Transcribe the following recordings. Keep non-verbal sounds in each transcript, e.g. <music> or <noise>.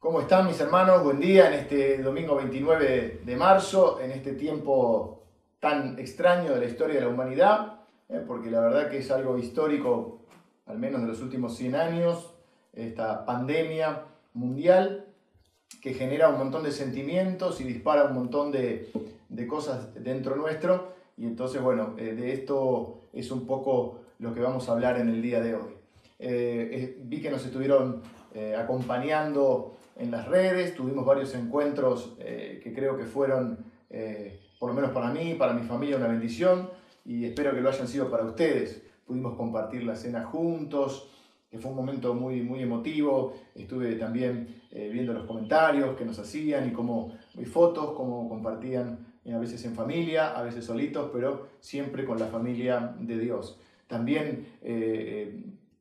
¿Cómo están mis hermanos? Buen día en este domingo 29 de marzo, en este tiempo tan extraño de la historia de la humanidad, eh, porque la verdad que es algo histórico, al menos de los últimos 100 años, esta pandemia mundial que genera un montón de sentimientos y dispara un montón de, cosas dentro nuestro. Y entonces, bueno, eh, de esto es un poco lo que vamos a hablar en el día de hoy. Eh, vi que nos estuvieron acompañando en las redes, tuvimos varios encuentros eh, que creo que fueron, eh, por lo menos para mí, para mi familia, una bendición y espero que lo hayan sido para ustedes. Pudimos compartir la cena juntos, que fue un momento muy, muy emotivo. Estuve también eh, viendo los comentarios que nos hacían y cómo, y fotos, cómo compartían a veces en familia, a veces solitos, pero siempre con la familia de Dios. También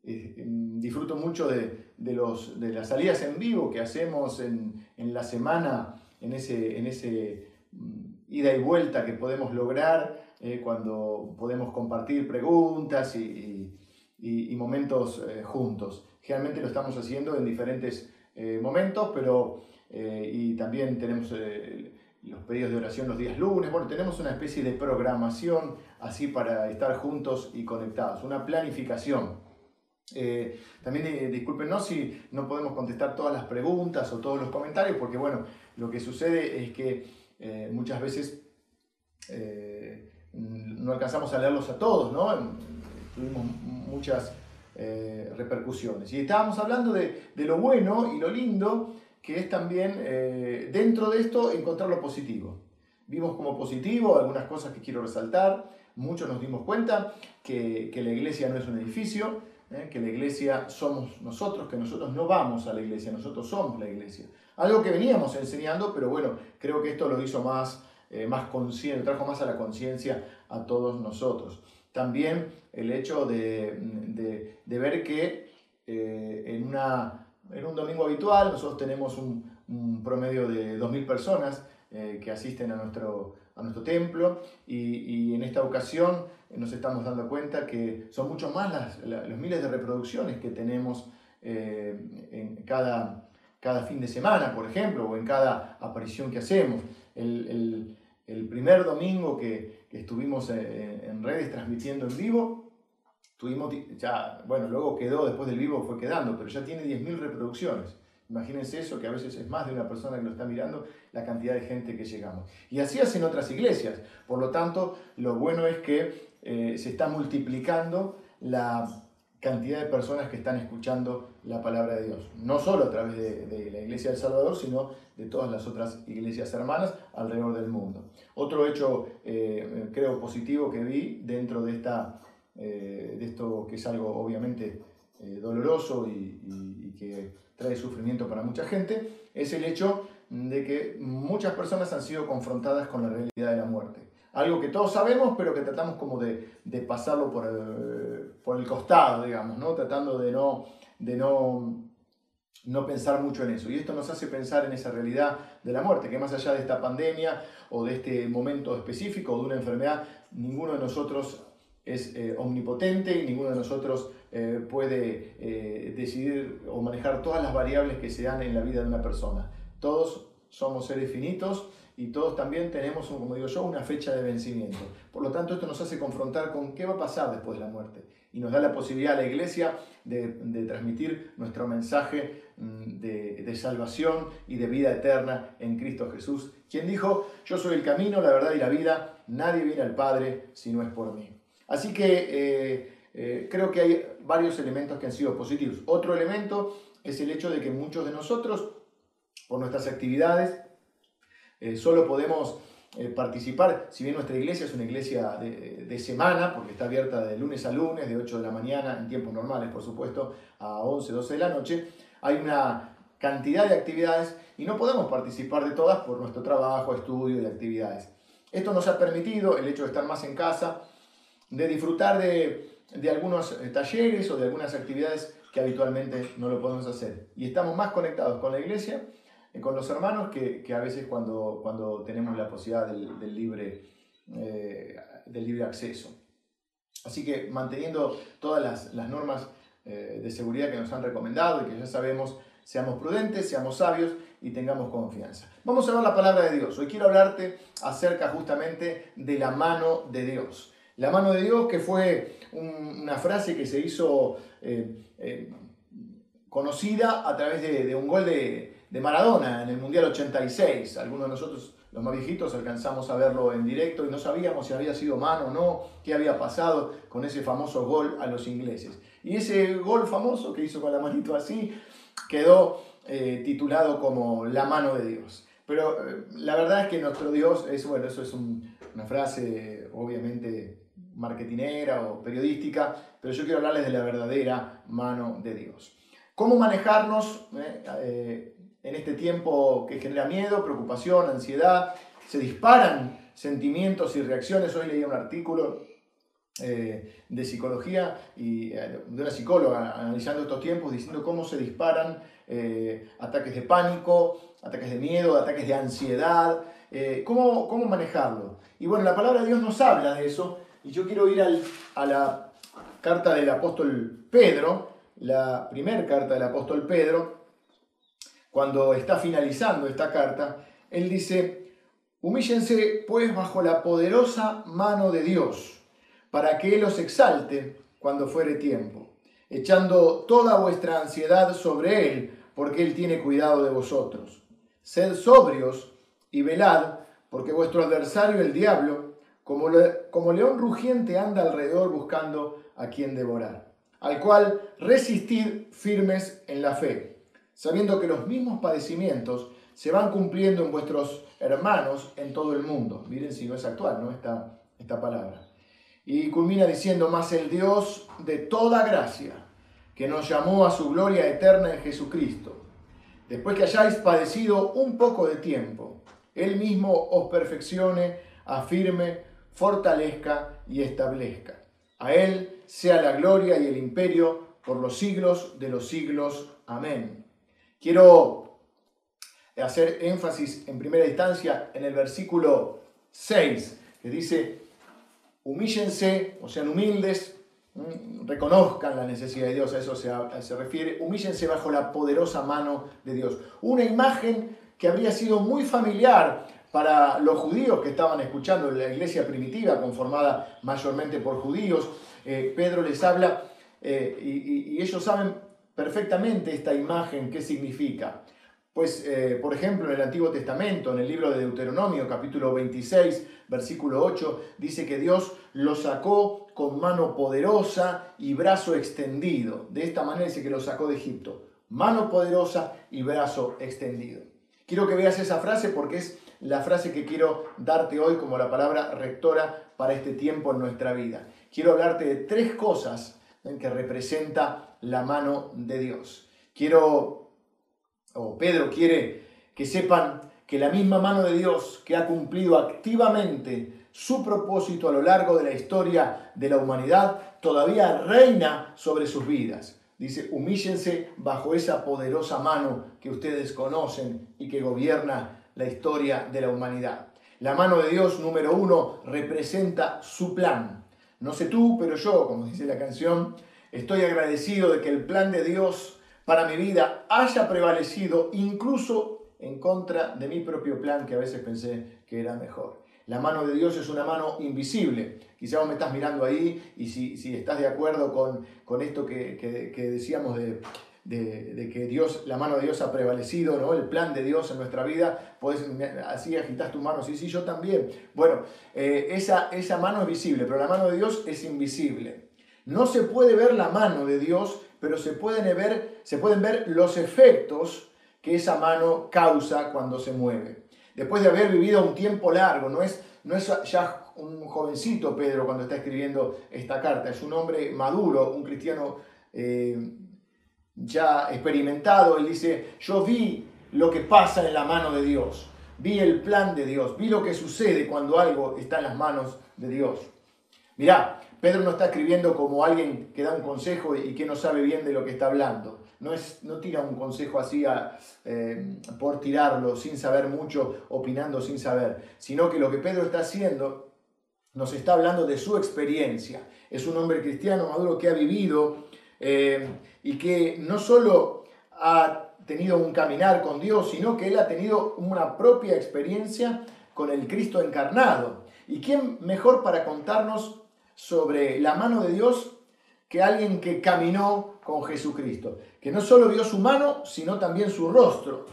disfruto mucho de, de, los, de las salidas en vivo que hacemos en, en la semana, en ese, en ese mm, ida y vuelta que podemos lograr eh, cuando podemos compartir preguntas y, y, momentos eh, juntos. Generalmente lo estamos haciendo en diferentes eh, momentos, pero y también tenemos los pedidos de oración los días lunes. Bueno, tenemos una especie de programación así para estar juntos y conectados, una planificación. Eh, también eh, discúlpenos si no podemos contestar todas las preguntas o todos los comentarios, porque bueno, lo que sucede es que eh, muchas veces no alcanzamos a leerlos a todos, ¿no? Tuvimos muchas repercusiones. Y estábamos hablando de, lo bueno y lo lindo que es también dentro de esto encontrar lo positivo. Vimos como positivo algunas cosas que quiero resaltar. Muchos nos dimos cuenta que la iglesia no es un edificio, ¿eh? que la iglesia somos nosotros, que nosotros no vamos a la iglesia, nosotros somos la iglesia. Algo que veníamos enseñando, pero bueno, creo que esto lo hizo más, eh, más consciente, trajo más a la conciencia a todos nosotros. También el hecho de, de, ver que eh, en, una, en un domingo habitual nosotros tenemos un, promedio de 2.000 personas que asisten a nuestro, a nuestro templo y, en esta ocasión nos estamos dando cuenta que son mucho más las, los miles de reproducciones que tenemos eh, en cada, cada fin de semana, por ejemplo, o en cada aparición que hacemos. El, el, primer domingo que, que estuvimos eh, en redes transmitiendo en vivo, tuvimos ya, bueno, luego quedó, después del vivo fue quedando, pero ya tiene 10.000 reproducciones. Imagínense eso, que a veces es más de una persona que lo está mirando, la cantidad de gente que llegamos. Y así hacen otras iglesias. Por lo tanto, lo bueno es que eh, se está multiplicando la cantidad de personas que están escuchando la palabra de Dios. No solo a través de, la Iglesia del Salvador, sino de todas las otras iglesias hermanas alrededor del mundo. Otro hecho, eh, creo, positivo que vi dentro de, esta, eh, de esto que es algo obviamente doloroso y, y que trae sufrimiento para mucha gente, es el hecho de que muchas personas han sido confrontadas con la realidad de la muerte algo que todos sabemos, pero que tratamos como de, de pasarlo por el, por el, costado, digamos, ¿no? tratando de no, de no, no pensar mucho en eso. Y esto nos hace pensar en esa realidad de la muerte, que más allá de esta pandemia o de este momento específico o de una enfermedad, ninguno de nosotros es eh, omnipotente y ninguno de nosotros eh, puede eh, decidir o manejar todas las variables que se dan en la vida de una persona. Todos somos seres finitos y todos también tenemos, como digo yo, una fecha de vencimiento. Por lo tanto, esto nos hace confrontar con qué va a pasar después de la muerte y nos da la posibilidad a la iglesia de, transmitir nuestro mensaje mm, de, salvación y de vida eterna en Cristo Jesús, quien dijo, yo soy el camino, la verdad y la vida, nadie viene al Padre si no es por mí. Así que eh, creo que hay varios elementos que han sido positivos. Otro elemento es el hecho de que muchos de nosotros, por nuestras actividades, eh, solo podemos eh, participar, si bien nuestra iglesia es una iglesia de, semana, porque está abierta de lunes a lunes, de 8 de la mañana, en tiempos normales, por supuesto, a 11, 12 de la noche, hay una cantidad de actividades y no podemos participar de todas por nuestro trabajo, estudio y actividades. Esto nos ha permitido el hecho de estar más en casa, de disfrutar de, de algunos eh, talleres o de algunas actividades que habitualmente no lo podemos hacer. Y estamos más conectados con la iglesia con los hermanos que, que, a veces cuando, cuando tenemos la posibilidad del, del libre, eh, del libre acceso. Así que manteniendo todas las, las normas eh, de seguridad que nos han recomendado y que ya sabemos, Seamos prudentes, seamos sabios y tengamos confianza. Vamos a ver la palabra de Dios. Hoy quiero hablarte acerca justamente de la mano de Dios. La mano de Dios que fue una frase que se hizo eh, eh, conocida a través de, un gol de, Maradona en el Mundial 86. Algunos de nosotros, los más viejitos, alcanzamos a verlo en directo y no sabíamos si había sido mano o no, qué había pasado con ese famoso gol a los ingleses. Y ese gol famoso que hizo con la manito así quedó eh, titulado como la mano de Dios. Pero la verdad es que nuestro Dios es, bueno, eso es una frase obviamente marketinera o periodística, pero yo quiero hablarles de la verdadera mano de Dios. ¿Cómo manejarnos eh, en este tiempo que genera miedo, preocupación, ansiedad? Se disparan sentimientos y reacciones. Hoy leí un artículo eh, de psicología y eh, de una psicóloga analizando estos tiempos, diciendo cómo se disparan eh, ataques de pánico, ataques de miedo, ataques de ansiedad, cómo, cómo manejarlo. Y bueno, la palabra de Dios nos habla de eso y yo quiero ir a la carta del apóstol Pedro, la primera carta del apóstol Pedro, cuando está finalizando esta carta, él dice, humíllense pues bajo la poderosa mano de Dios para que Él os exalte cuando fuere tiempo, echando toda vuestra ansiedad sobre Él, porque Él tiene cuidado de vosotros. Sed sobrios y velad, porque vuestro adversario, el diablo, como, león rugiente anda alrededor buscando a quien devorar, al cual resistid firmes en la fe, sabiendo que los mismos padecimientos se van cumpliendo en vuestros hermanos en todo el mundo. Miren si no es actual, ¿no? Esta, esta palabra. Y culmina diciendo, más el Dios de toda gracia, que nos llamó a su gloria eterna en Jesucristo, después que hayáis padecido un poco de tiempo, Él mismo os perfeccione, afirme, fortalezca y establezca. A Él sea la gloria y el imperio por los siglos de los siglos. Amén. Quiero hacer énfasis en primera instancia en el versículo 6, que dice, humíllense, o sean humildes, reconozcan la necesidad de Dios, a eso se, se refiere, humíllense bajo la poderosa mano de Dios. Una imagen que habría sido muy familiar para los judíos que estaban escuchando la iglesia primitiva, conformada mayormente por judíos. Eh, Pedro les habla eh, y, ellos saben perfectamente esta imagen, qué significa. Pues, eh, por ejemplo, en el Antiguo Testamento, en el libro de Deuteronomio, capítulo 26, versículo 8, dice que Dios lo sacó con mano poderosa y brazo extendido. De esta manera dice que lo sacó de Egipto. Mano poderosa y brazo extendido. Quiero que veas esa frase porque es la frase que quiero darte hoy como la palabra rectora para este tiempo en nuestra vida. Quiero hablarte de tres cosas que representa la mano de Dios. Quiero o Pedro quiere que sepan que la misma mano de Dios que ha cumplido activamente su propósito a lo largo de la historia de la humanidad todavía reina sobre sus vidas. Dice, humíllense bajo esa poderosa mano que ustedes conocen y que gobierna la historia de la humanidad. La mano de Dios, número uno, representa su plan. No sé tú, pero yo, como dice la canción, estoy agradecido de que el plan de Dios para mi vida haya prevalecido incluso en contra de mi propio plan que a veces pensé que era mejor. La mano de Dios es una mano invisible. Quizá vos me estás mirando ahí y si, si estás de acuerdo con, con esto que, que, decíamos de, de, que Dios, la mano de Dios ha prevalecido, ¿no? el plan de Dios en nuestra vida, puedes así agitas tu mano, sí, sí, yo también. Bueno, eh, esa, esa mano es visible, pero la mano de Dios es invisible. No se puede ver la mano de Dios pero se pueden ver, se pueden ver los efectos que esa mano causa cuando se mueve. Después de haber vivido un tiempo largo, no es, no es ya un jovencito Pedro cuando está escribiendo esta carta, es un hombre maduro, un cristiano eh, ya experimentado. Él dice, yo vi lo que pasa en la mano de Dios, vi el plan de Dios, vi lo que sucede cuando algo está en las manos de Dios. Mirá, Pedro no está escribiendo como alguien que da un consejo y que no sabe bien de lo que está hablando. No, es, no tira un consejo así eh, por tirarlo, sin saber mucho, opinando sin saber, sino que lo que Pedro está haciendo nos está hablando de su experiencia. Es un hombre cristiano maduro que ha vivido eh, y que no solo ha tenido un caminar con Dios, sino que él ha tenido una propia experiencia con el Cristo encarnado. ¿Y quién mejor para contarnos sobre la mano de Dios que alguien que caminó con Jesucristo? Que no solo vio su mano, sino también su rostro.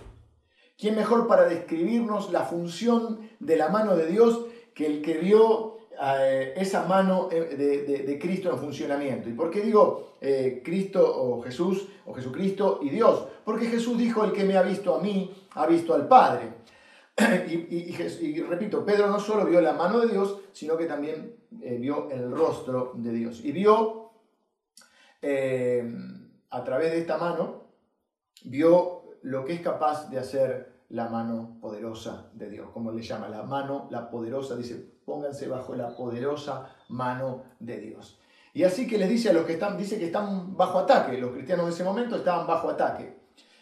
¿Quién mejor para describirnos la función de la mano de Dios que el que vio eh, esa mano eh, de, Cristo en funcionamiento. ¿Y por qué digo eh, Cristo o Jesús o Jesucristo y Dios? Porque Jesús dijo, el que me ha visto a mí, ha visto al Padre. <clears throat> y, repito, Pedro no solo vio la mano de Dios, sino que también vio el rostro de Dios. Y vio a través de esta mano, vio lo que es capaz de hacer la mano poderosa de Dios, como le llama, la mano, la poderosa, dice, pónganse bajo la poderosa mano de Dios. Y así que les dice a los que están, dice que están bajo ataque, los cristianos de ese momento estaban bajo ataque.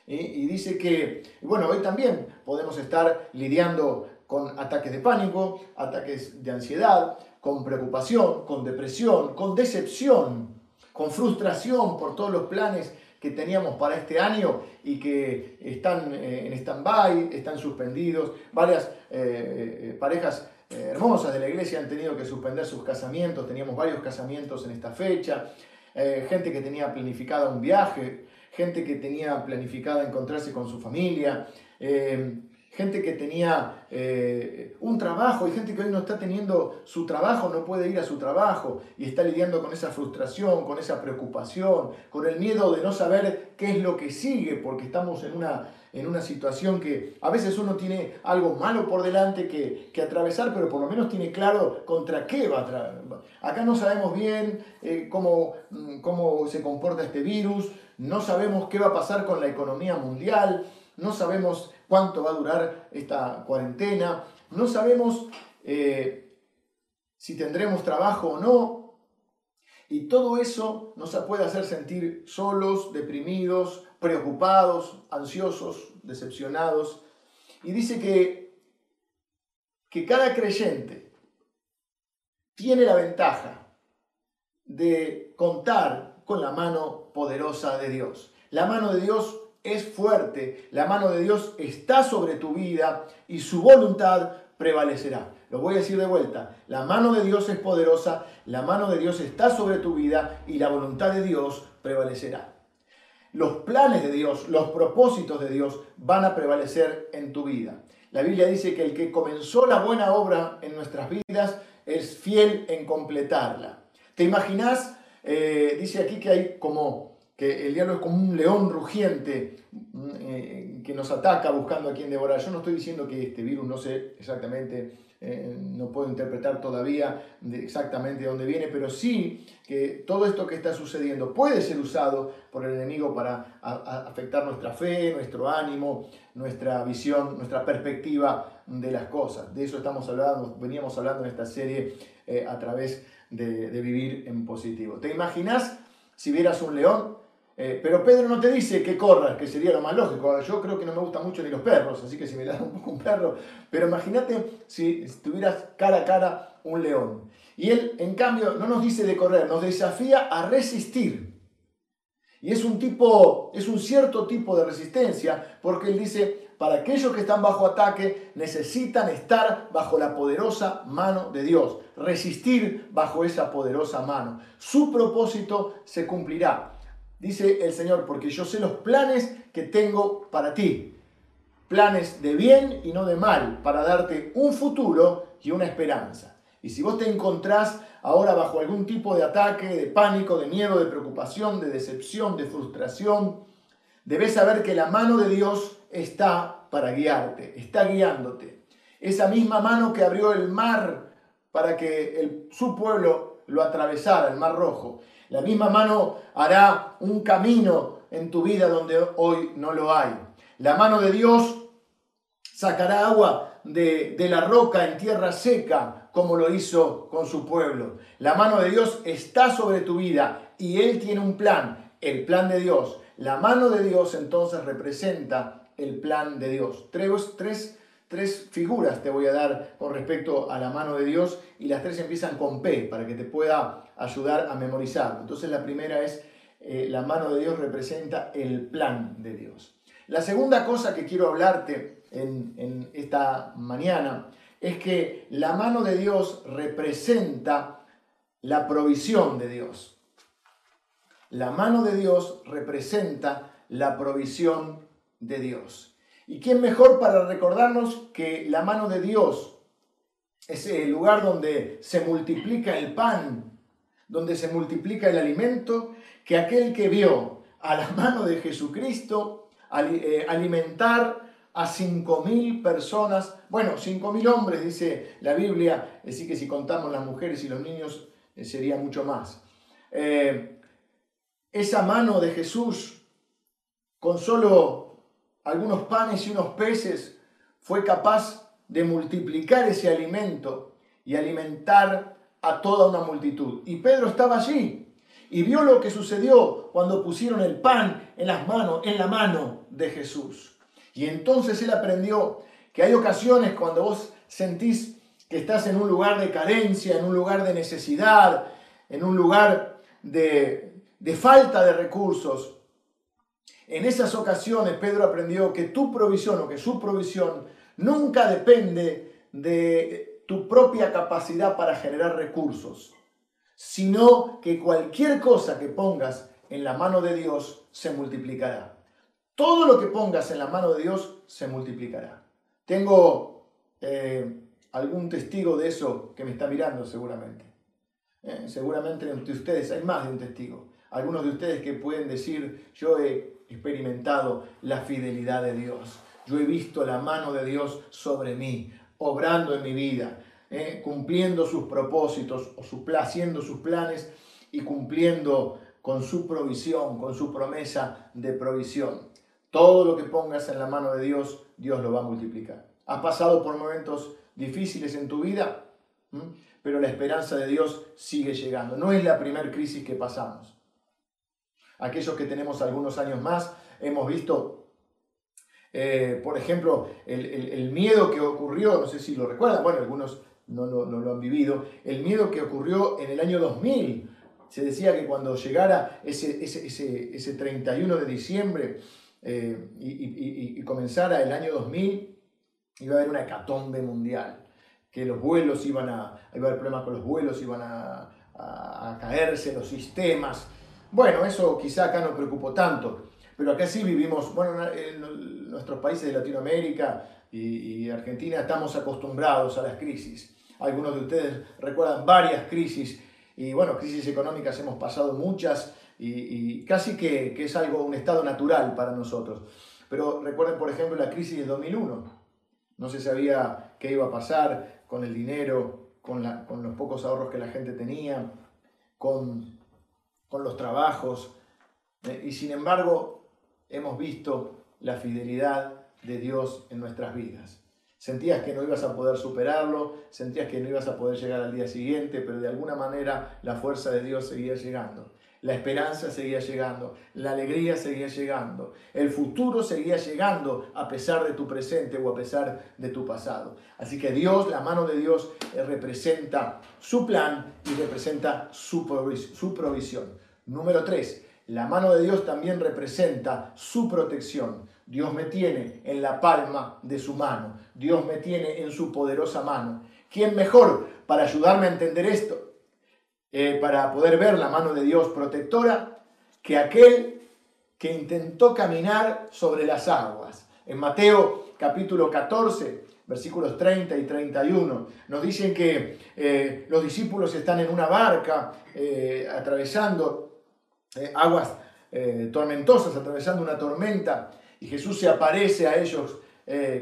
Y dice que, bueno, hoy también podemos estar lidiando con ataques de pánico, ataques de ansiedad, con preocupación, con depresión, con decepción, con frustración por todos los planes que teníamos para este año y que están eh, en stand-by, están suspendidos. Varias eh, eh, parejas hermosas de la iglesia han tenido que suspender sus casamientos, teníamos varios casamientos en esta fecha, gente que tenía planificada un viaje, gente que tenía planificada encontrarse con su familia gente que tenía eh, un trabajo y gente que hoy no está teniendo su trabajo, no puede ir a su trabajo y está lidiando con esa frustración, con esa preocupación, con el miedo de no saber qué es lo que sigue, porque estamos en una, en una situación que a veces uno tiene algo malo por delante que, atravesar, pero por lo menos tiene claro contra qué va a atravesar. Acá no sabemos bien eh, cómo, mm, cómo se comporta este virus, no sabemos qué va a pasar con la economía mundial, no sabemos cuánto va a durar esta cuarentena, no sabemos eh, si tendremos trabajo o no. Y todo eso nos puede hacer sentir solos, deprimidos, preocupados, ansiosos, decepcionados. Y dice que, que cada creyente tiene la ventaja de contar con la mano poderosa de Dios. La mano de Dios es fuerte, la mano de Dios está sobre tu vida y su voluntad prevalecerá. Lo voy a decir de vuelta, la mano de Dios es poderosa, la mano de Dios está sobre tu vida y la voluntad de Dios prevalecerá. Los planes de Dios, los propósitos de Dios van a prevalecer en tu vida. La Biblia dice que el que comenzó la buena obra en nuestras vidas es fiel en completarla. ¿Te imaginas? Eh, dice aquí que hay como que el diablo es como un león rugiente mm, eh, que nos ataca buscando a quien devorar. Yo no estoy diciendo que este virus, no sé exactamente, eh, no puedo interpretar todavía exactamente de dónde viene, pero sí que todo esto que está sucediendo puede ser usado por el enemigo para afectar nuestra fe, nuestro ánimo, nuestra visión, nuestra perspectiva de las cosas. De eso estamos hablando, veníamos hablando en esta serie eh, a través de vivir en positivo. ¿Te imaginas si vieras un león eh, pero Pedro no te dice que corras, que sería lo más lógico. Yo creo que no me gustan mucho ni los perros, así que si me <laughs> das un poco un perro. Pero imagínate si tuvieras cara a cara un león. Y él, en cambio, no nos dice de correr, nos desafía a resistir. Y es un tipo, es un cierto tipo de resistencia, porque él dice, para aquellos que están bajo ataque, necesitan estar bajo la poderosa mano de Dios, resistir bajo esa poderosa mano. Su propósito se cumplirá. Dice el Señor, porque yo sé los planes que tengo para ti. Planes de bien y no de mal, para darte un futuro y una esperanza. Y si vos te encontrás ahora bajo algún tipo de ataque, de pánico, de miedo, de preocupación, de decepción, de frustración, debes saber que la mano de Dios está para guiarte, está guiándote. Esa misma mano que abrió el mar para que su pueblo lo atravesara, el mar rojo. La misma mano hará un camino en tu vida donde hoy no lo hay. La mano de Dios sacará agua de, la roca en tierra seca, como lo hizo con su pueblo. La mano de Dios está sobre tu vida y Él tiene un plan, el plan de Dios. La mano de Dios entonces representa el plan de Dios. Tres, tres, tres figuras te voy a dar con respecto a la mano de Dios y las tres empiezan con P para que te pueda ayudar a memorizarlo. Entonces la primera es, eh, la mano de Dios representa el plan de Dios. La segunda cosa que quiero hablarte en esta mañana es que la mano de Dios representa la provisión de Dios. La mano de Dios representa la provisión de Dios. ¿Y quién mejor para recordarnos que la mano de Dios es el lugar donde se multiplica el pan, donde se multiplica el alimento, que aquel que vio a la <laughs> mano de Jesucristo eh, alimentar a 5.000 personas, bueno, 5.000 hombres, dice la Biblia, así que si contamos las mujeres y los niños eh, sería mucho más. Eh, esa mano de Jesús, con solo algunos panes y unos peces, fue capaz de multiplicar ese alimento y alimentar a toda una multitud. Y Pedro estaba allí y vio lo que sucedió cuando pusieron el pan en las manos, en la mano de Jesús. Y entonces él aprendió que hay ocasiones cuando vos sentís que estás en un lugar de carencia, en un lugar de necesidad, en un lugar de, falta de recursos. En esas ocasiones Pedro aprendió que tu provisión o que su provisión nunca depende de tu propia capacidad para generar recursos, sino que cualquier cosa que pongas en la mano de Dios se multiplicará. Todo lo que pongas en la mano de Dios se multiplicará. Tengo eh, algún testigo de eso que me está mirando seguramente. Eh, seguramente entre ustedes hay más de un testigo. Algunos de ustedes que pueden decir, yo he experimentado la fidelidad de Dios. Yo he visto la mano de Dios sobre mí, obrando en mi vida, eh, cumpliendo sus propósitos o su, haciendo sus planes y cumpliendo con su provisión, con su promesa de provisión. Todo lo que pongas en la mano de Dios, Dios lo va a multiplicar. Has pasado por momentos difíciles en tu vida, pero la esperanza de Dios sigue llegando. No es la primera crisis que pasamos. Aquellos que tenemos algunos años más, hemos visto, eh, por ejemplo, el, miedo que ocurrió, no sé si lo recuerdan, bueno, algunos no lo, han vivido, el miedo que ocurrió en el año 2000. Se decía que cuando llegara ese, ese, ese, ese 31 de diciembre, eh, y, comenzara el año 2000, iba a haber una hecatombe mundial, que los vuelos iban a, a haber problemas con los vuelos, iban a, caerse los sistemas. Bueno, eso quizá acá no preocupó tanto, pero acá sí vivimos, bueno, en nuestros países de Latinoamérica y, Argentina estamos acostumbrados a las crisis. Algunos de ustedes recuerdan varias crisis y bueno, crisis económicas hemos pasado muchas y, casi que, es algo, un estado natural para nosotros. Pero recuerden, por ejemplo, la crisis del 2001. No se sabía qué iba a pasar con el dinero, con, los pocos ahorros que la gente tenía, con, los trabajos. Eh, y sin embargo, hemos visto la fidelidad de Dios en nuestras vidas. Sentías que no ibas a poder superarlo, sentías que no ibas a poder llegar al día siguiente, pero de alguna manera la fuerza de Dios seguía llegando. La esperanza seguía llegando, la alegría seguía llegando, el futuro seguía llegando a pesar de tu presente o a pesar de tu pasado. Así que Dios, la mano de Dios, eh, representa su plan y representa su provisión. Número tres, la mano de Dios también representa su protección. Dios me tiene en la palma de su mano. Dios me tiene en su poderosa mano. ¿Quién mejor para ayudarme a entender esto? Eh, para poder ver la mano de Dios protectora que aquel que intentó caminar sobre las aguas. En Mateo capítulo 14, versículos 30 y 31, nos dicen que eh, los discípulos están en una barca eh, atravesando aguas tormentosas, atravesando una tormenta, y Jesús se aparece a ellos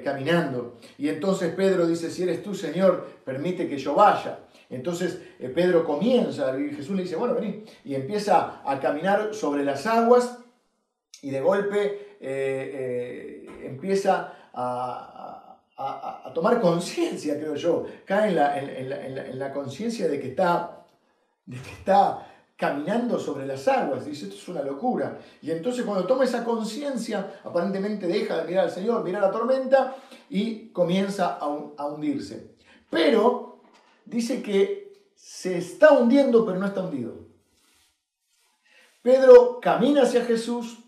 caminando. Y entonces Pedro dice, si eres tú, Señor, permite que yo vaya. Entonces eh, Pedro comienza, y Jesús le dice, bueno, vení, y empieza a caminar sobre las aguas y de golpe eh, eh, empieza a, tomar conciencia, creo yo, cae en la, conciencia de que está, de que está caminando sobre las aguas. Dice, esto es una locura. Y entonces cuando toma esa conciencia, aparentemente deja de mirar al Señor, mira la tormenta y comienza a hundirse. Pero dice que se está hundiendo, pero no está hundido. Pedro camina hacia Jesús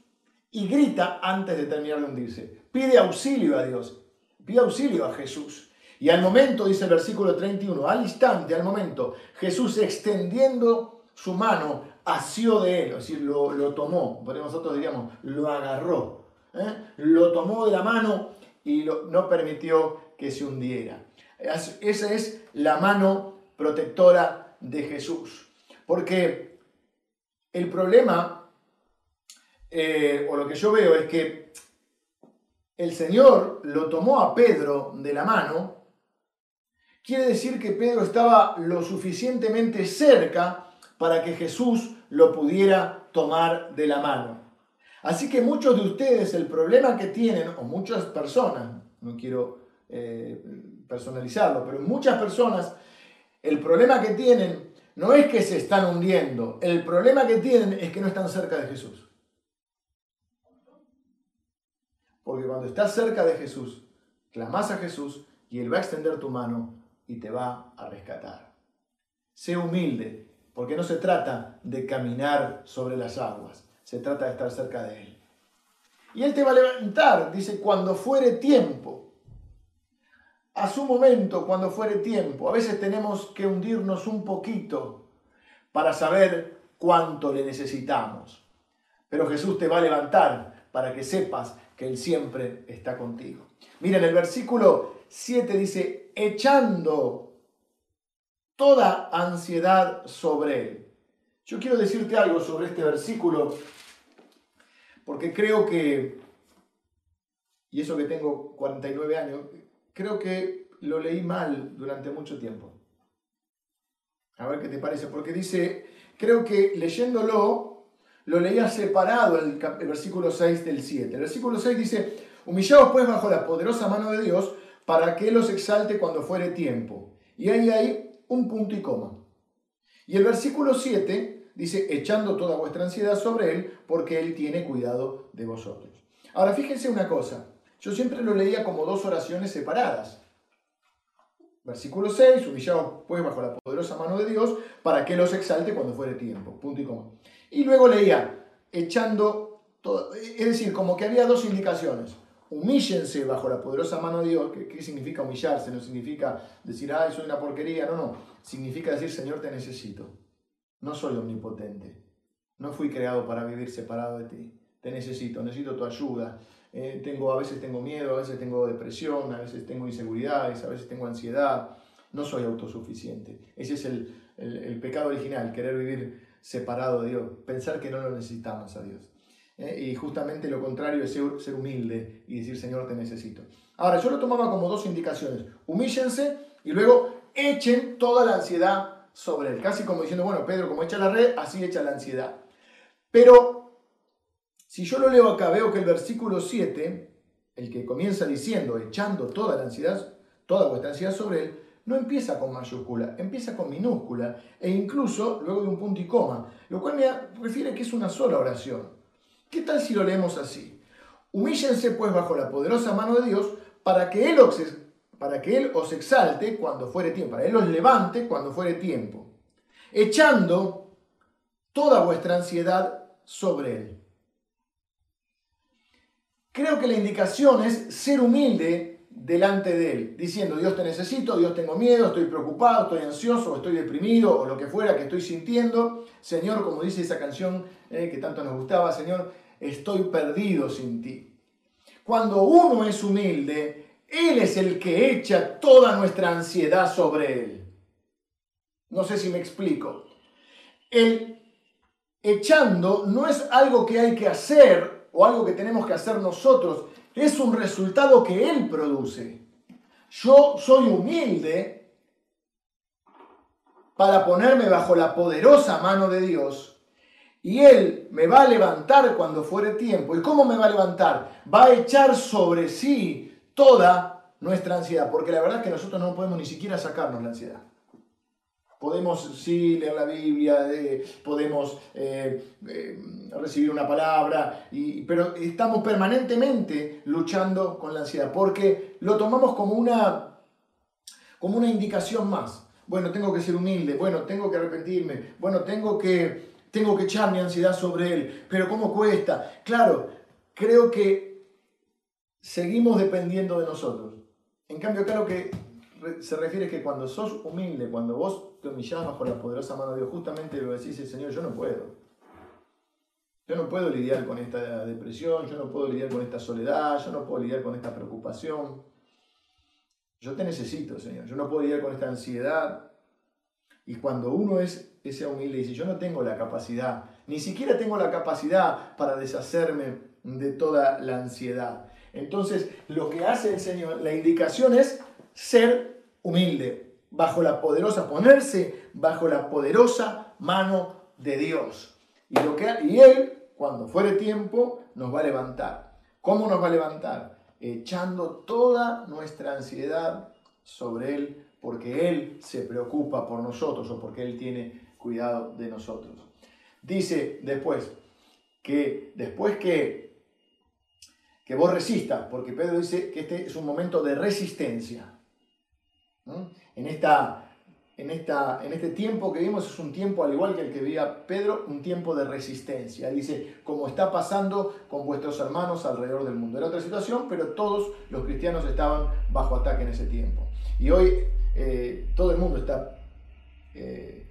y grita antes de terminar de hundirse. Pide auxilio a Dios, pide auxilio a Jesús. Y al momento, dice el versículo 31, al instante, al momento, Jesús extendiendo su mano, asió de él, es decir, lo, lo tomó, nosotros diríamos, lo agarró, ¿eh? lo tomó de la mano y no permitió que se hundiera. Esa es la mano protectora de Jesús. Porque el problema, eh, o lo que yo veo, es que el Señor lo tomó a Pedro de la mano, quiere decir que Pedro estaba lo suficientemente cerca para que Jesús lo pudiera tomar de la mano. Así que muchos de ustedes el problema que tienen, o muchas personas, no quiero eh, personalizarlo, pero muchas personas el problema que tienen no es que se están hundiendo, el problema que tienen es que no están cerca de Jesús. Porque cuando estás cerca de Jesús, clamas a Jesús y Él va a extender tu mano y te va a rescatar. Sé humilde, porque no se trata de caminar sobre las aguas, se trata de estar cerca de Él. Y Él te va a levantar, dice, cuando fuere tiempo a su momento, cuando fuere tiempo. A veces tenemos que hundirnos un poquito para saber cuánto le necesitamos. Pero Jesús te va a levantar para que sepas que Él siempre está contigo. Miren, el versículo 7 dice, echando toda ansiedad sobre Él. Yo quiero decirte algo sobre este versículo, porque creo que, y eso que tengo 49 años, creo que lo leí mal durante mucho tiempo. A ver qué te parece, porque dice, creo que leyéndolo, lo leía separado el, versículo 6 del 7. El versículo 6 dice, humillaos pues bajo la poderosa mano de Dios para que Él exalte cuando fuere tiempo. Y ahí hay un punto y coma. Y el versículo 7 dice, echando toda vuestra ansiedad sobre Él, porque Él tiene cuidado de vosotros. Ahora fíjense una cosa, yo siempre lo leía como dos oraciones separadas. Versículo 6, humillados pues bajo la poderosa mano de Dios, para que los exalte cuando fuere tiempo. Punto y coma. Y luego leía, echando todo, es decir, como que había dos indicaciones. Humíllense bajo la poderosa mano de Dios. ¿Qué, significa humillarse? No significa decir, ay, soy una porquería. No, no. Significa decir, Señor, te necesito. No soy omnipotente. No fui creado para vivir separado de ti. Te necesito, necesito tu ayuda. Eh, tengo, a veces tengo miedo, a veces tengo depresión, a veces tengo inseguridades, a veces tengo ansiedad. No soy autosuficiente. Ese es el, el, pecado original, querer vivir separado de Dios, pensar que no lo necesitamos a Dios. Eh, y justamente lo contrario es ser, ser humilde y decir, Señor, te necesito. Ahora, yo lo tomaba como dos indicaciones. Humíllense y luego echen toda la ansiedad sobre él. Casi como diciendo, bueno, Pedro, como echa la red, así echa la ansiedad. Pero si yo lo leo acá, veo que el versículo 7, el que comienza diciendo, echando toda la ansiedad, toda vuestra ansiedad sobre él, no empieza con mayúscula, empieza con minúscula e incluso luego de un punto y coma, lo cual me refiere que es una sola oración. ¿Qué tal si lo leemos así? Humíllense pues bajo la poderosa mano de Dios para que Él os, que exalte cuando fuere tiempo, para Él os levante cuando fuere tiempo, echando toda vuestra ansiedad sobre Él. Creo que la indicación es ser humilde delante de Él, diciendo, Dios te necesito, Dios tengo miedo, estoy preocupado, estoy ansioso, estoy deprimido, o lo que fuera que estoy sintiendo. Señor, como dice esa canción eh, que tanto nos gustaba, Señor, estoy perdido sin ti. Cuando uno es humilde, Él es el que echa toda nuestra ansiedad sobre Él. No sé si me explico. El echando no es algo que hay que hacer o algo que tenemos que hacer nosotros, es un resultado que Él produce. Yo soy humilde para ponerme bajo la poderosa mano de Dios y Él me va a levantar cuando fuere tiempo. ¿Y cómo me va a levantar? Va a echar sobre sí toda nuestra ansiedad, porque la verdad es que nosotros no podemos ni siquiera sacarnos la ansiedad. Podemos sí leer la Biblia, podemos eh, eh, recibir una palabra, pero estamos permanentemente luchando con la ansiedad porque lo tomamos como una, como una indicación más. Bueno, tengo que ser humilde, bueno, tengo que arrepentirme, bueno, tengo que, tengo que echar mi ansiedad sobre él, pero ¿cómo cuesta? Claro, creo que seguimos dependiendo de nosotros. En cambio, lo que se refiere que cuando sos humilde, cuando vos te humillás bajo la poderosa mano de Dios, justamente lo decís, el Señor, yo no puedo. Yo no puedo lidiar con esta depresión, yo no puedo lidiar con esta soledad, yo no puedo lidiar con esta preocupación. Yo te necesito, Señor. Yo no puedo lidiar con esta ansiedad. Y cuando uno es ese humilde y dice, yo no tengo la capacidad, ni siquiera tengo la capacidad para deshacerme de toda la ansiedad. Entonces, lo que hace el Señor, la indicación es ser humilde, bajo la poderosa, ponerse bajo la poderosa mano de Dios. Y, lo que, y Él, cuando fuere tiempo, nos va a levantar. ¿Cómo nos va a levantar? Echando toda nuestra ansiedad sobre Él, porque Él se preocupa por nosotros o porque Él tiene cuidado de nosotros. Dice después que después que, que vos resistas, porque Pedro dice que este es un momento de resistencia. En, esta, en, esta, en este tiempo que vimos es un tiempo, al igual que el que vivía Pedro, un tiempo de resistencia. Dice, como está pasando con vuestros hermanos alrededor del mundo. Era otra situación, pero todos los cristianos estaban bajo ataque en ese tiempo. Y hoy eh, todo el mundo está eh,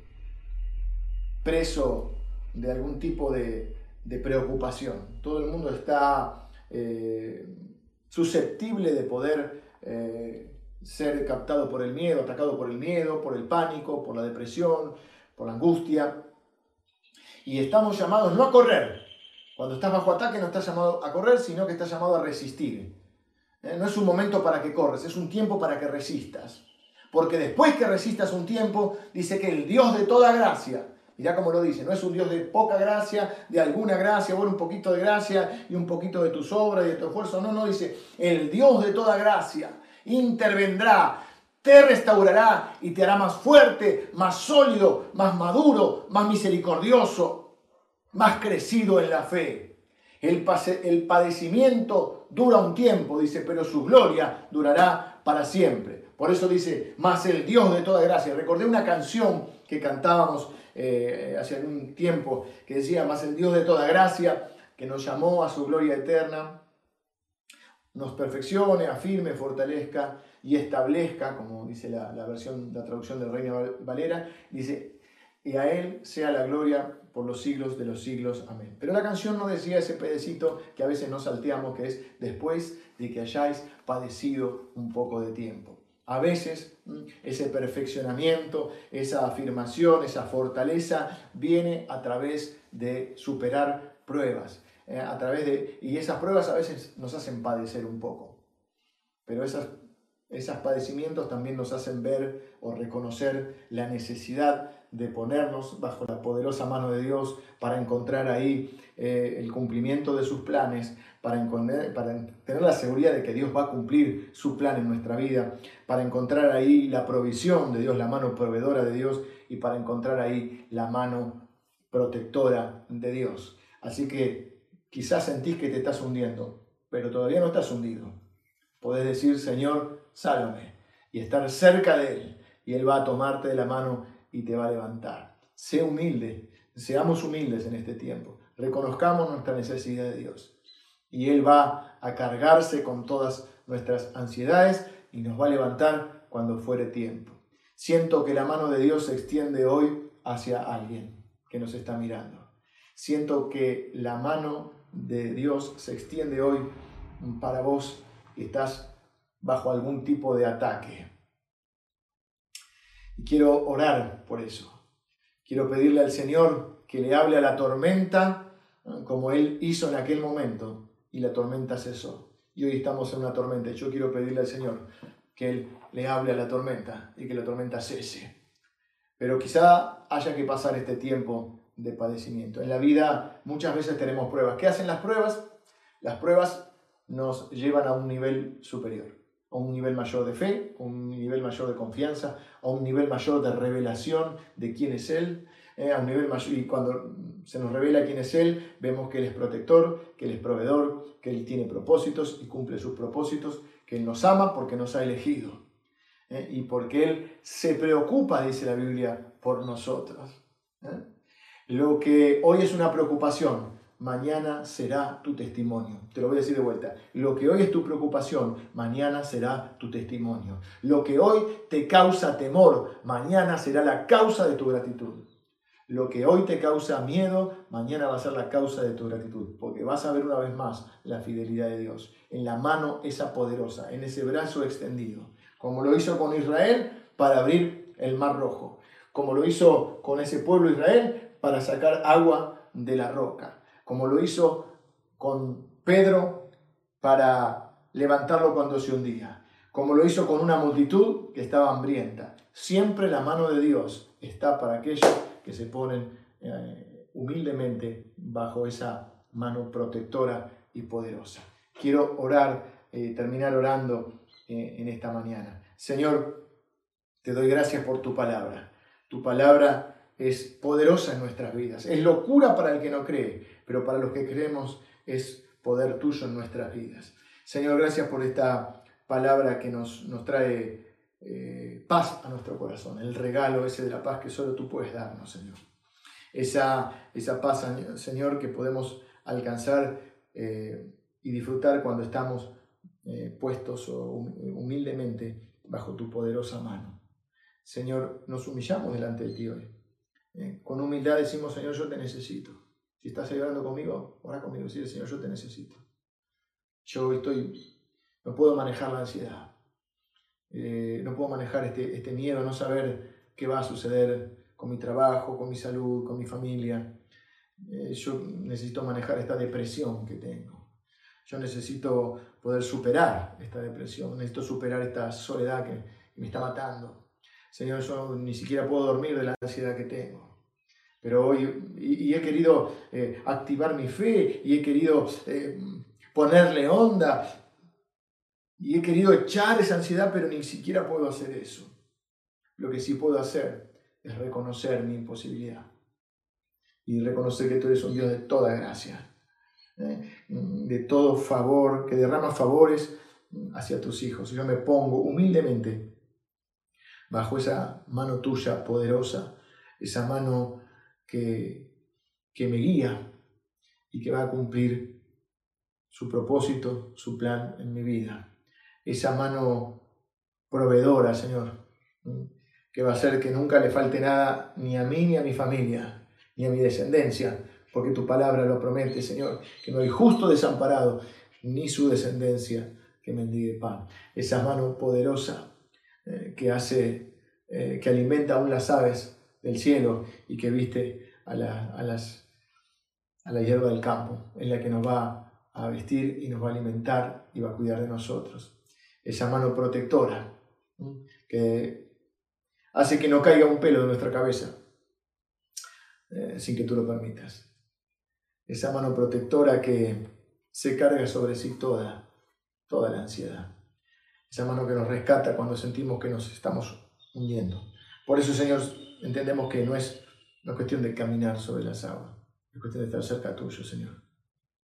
preso de algún tipo de, preocupación. Todo el mundo está eh, susceptible de poder ser captado por el miedo, atacado por el miedo, por el pánico, por la depresión, por la angustia. Y estamos llamados no a correr. Cuando estás bajo ataque no estás llamado a correr, sino que estás llamado a resistir. ¿Eh? No es un momento para que corres, es un tiempo para que resistas. Porque después que resistas un tiempo, dice que el Dios de toda gracia, mirá cómo lo dice, no es un Dios de poca gracia, de alguna gracia, bueno, un poquito de gracia y un poquito de tus obras y de tu esfuerzo. No, no, dice, el Dios de toda gracia intervendrá, te restaurará y te hará más fuerte, más sólido, más maduro, más misericordioso, más crecido en la fe. El, el padecimiento dura un tiempo, dice, pero su gloria durará para siempre. Por eso dice, más el Dios de toda gracia. Recordé una canción que cantábamos eh, hace algún tiempo que decía, más el Dios de toda gracia, que nos llamó a su gloria eterna nos perfeccione, afirme, fortalezca y establezca, como dice la, versión, la traducción del Reina Valera, dice, y a Él sea la gloria por los siglos de los siglos. Amén. Pero la canción no decía ese pedacito que a veces nos salteamos, que es después de que hayáis padecido un poco de tiempo. A veces ese perfeccionamiento, esa afirmación, esa fortaleza viene a través de superar pruebas. Eh, a través de... Y esas pruebas a veces nos hacen padecer un poco, pero esas, esos padecimientos también nos hacen ver o reconocer la necesidad de ponernos bajo la poderosa mano de Dios para encontrar ahí eh, el cumplimiento de sus planes, para, para tener la seguridad de que Dios va a cumplir su plan en nuestra vida, para encontrar ahí la provisión de Dios, la mano proveedora de Dios y para encontrar ahí la mano protectora de Dios. Así que Quizás sentís que te estás hundiendo, pero todavía no estás hundido. Podés decir, Señor, sálvame, y estar cerca de Él, y Él va a tomarte de la mano y te va a levantar. Sé humilde, seamos humildes en este tiempo, reconozcamos nuestra necesidad de Dios, y Él va a cargarse con todas nuestras ansiedades y nos va a levantar cuando fuere tiempo. Siento que la mano de Dios se extiende hoy hacia alguien que nos está mirando. Siento que la mano de Dios se extiende hoy para vos que estás bajo algún tipo de ataque. Y quiero orar por eso. Quiero pedirle al Señor que le hable a la tormenta como Él hizo en aquel momento y la tormenta cesó. Y hoy estamos en una tormenta y yo quiero pedirle al Señor que Él le hable a la tormenta y que la tormenta cese. Pero quizá haya que pasar este tiempo de padecimiento. En la vida muchas veces tenemos pruebas. ¿Qué hacen las pruebas? Las pruebas nos llevan a un nivel superior, a un nivel mayor de fe, a un nivel mayor de confianza, a un nivel mayor de revelación de quién es Él. Eh, a un nivel mayor, y cuando se nos revela quién es Él, vemos que Él es protector, que Él es proveedor, que Él tiene propósitos y cumple sus propósitos, que Él nos ama porque nos ha elegido eh, y porque Él se preocupa, dice la Biblia, por nosotros. ¿eh? Lo que hoy es una preocupación, mañana será tu testimonio. Te lo voy a decir de vuelta. Lo que hoy es tu preocupación, mañana será tu testimonio. Lo que hoy te causa temor, mañana será la causa de tu gratitud. Lo que hoy te causa miedo, mañana va a ser la causa de tu gratitud, porque vas a ver una vez más la fidelidad de Dios en la mano esa poderosa, en ese brazo extendido, como lo hizo con Israel para abrir el mar rojo, como lo hizo con ese pueblo Israel para sacar agua de la roca, como lo hizo con Pedro para levantarlo cuando se hundía, como lo hizo con una multitud que estaba hambrienta. Siempre la mano de Dios está para aquellos que se ponen eh, humildemente bajo esa mano protectora y poderosa. Quiero orar, eh, terminar orando eh, en esta mañana. Señor, te doy gracias por tu palabra. Tu palabra es poderosa en nuestras vidas. Es locura para el que no cree, pero para los que creemos es poder tuyo en nuestras vidas. Señor, gracias por esta palabra que nos, nos trae eh, paz a nuestro corazón, el regalo ese de la paz que solo tú puedes darnos, Señor. Esa, esa paz, Señor, que podemos alcanzar eh, y disfrutar cuando estamos eh, puestos humildemente bajo tu poderosa mano. Señor, nos humillamos delante de ti hoy. con humildad decimos, Señor, yo te necesito. Si estás orando conmigo, ora conmigo. Sí, Señor, yo te necesito. Yo estoy, no puedo manejar la ansiedad. Eh, no puedo manejar este, este miedo, no saber qué va a suceder con mi trabajo, con mi salud, con mi familia. Eh, yo necesito manejar esta depresión que tengo. Yo necesito poder superar esta depresión, necesito superar esta soledad que, me está matando. Señor, yo ni siquiera puedo dormir de la ansiedad que tengo. Pero hoy, y, he querido eh, activar mi fe, y he querido ponerle onda, y he querido echar esa ansiedad, pero ni siquiera puedo hacer eso. Lo que sí puedo hacer es reconocer mi imposibilidad y reconocer que tú eres un Dios de toda gracia, ¿eh? de todo favor, que derrama favores hacia tus hijos. Yo me pongo humildemente bajo esa mano tuya poderosa, esa mano que, que me guía y que va a cumplir su propósito, su plan en mi vida esa mano proveedora, Señor, que va a hacer que nunca le falte nada ni a mí ni a mi familia, ni a mi descendencia, porque tu palabra lo promete, Señor, que no hay justo desamparado, ni su descendencia que mendigue pan. Esa mano poderosa eh, que hace, eh, que alimenta aún las aves del cielo y que viste a, a, las, a la hierba del campo, en la que nos va a vestir y nos va a alimentar y va a cuidar de nosotros esa mano protectora que hace que no caiga un pelo de nuestra cabeza eh, sin que tú lo permitas. Esa mano protectora que se carga sobre sí toda, toda la ansiedad. Esa mano que nos rescata cuando sentimos que nos estamos hundiendo. Por eso, Señor, entendemos que no es una cuestión de caminar sobre las aguas, es cuestión de estar cerca tuyo, Señor,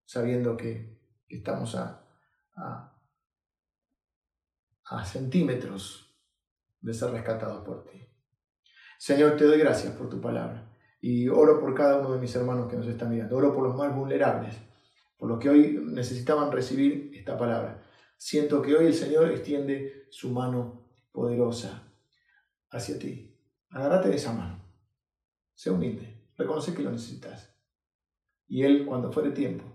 sabiendo que, estamos a a centímetros de ser rescatados por ti. Señor, te doy gracias por tu palabra y oro por cada uno de mis hermanos que nos están mirando. Oro por los más vulnerables, por los que hoy necesitaban recibir esta palabra. Siento que hoy el Señor extiende su mano poderosa hacia ti. Agárrate de esa mano. Sé humilde. Reconoce que lo necesitas. Y Él, cuando fuere tiempo,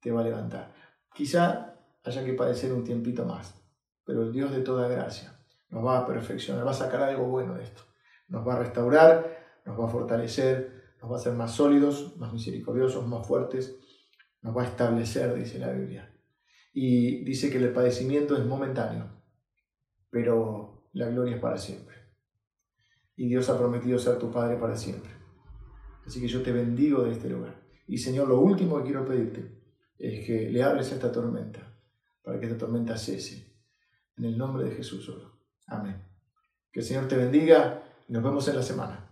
te va a levantar. Quizá haya que padecer un tiempito más pero el Dios de toda gracia nos va a perfeccionar, va a sacar algo bueno de esto. Nos va a restaurar, nos va a fortalecer, nos va a hacer más sólidos, más misericordiosos, más fuertes, nos va a establecer, dice la Biblia. Y dice que el padecimiento es momentáneo, pero la gloria es para siempre. Y Dios ha prometido ser tu Padre para siempre. Así que yo te bendigo de este lugar. Y Señor, lo último que quiero pedirte es que le hables a esta tormenta, para que esta tormenta cese en el nombre de Jesús oro. Amén. Que el Señor te bendiga y nos vemos en la semana.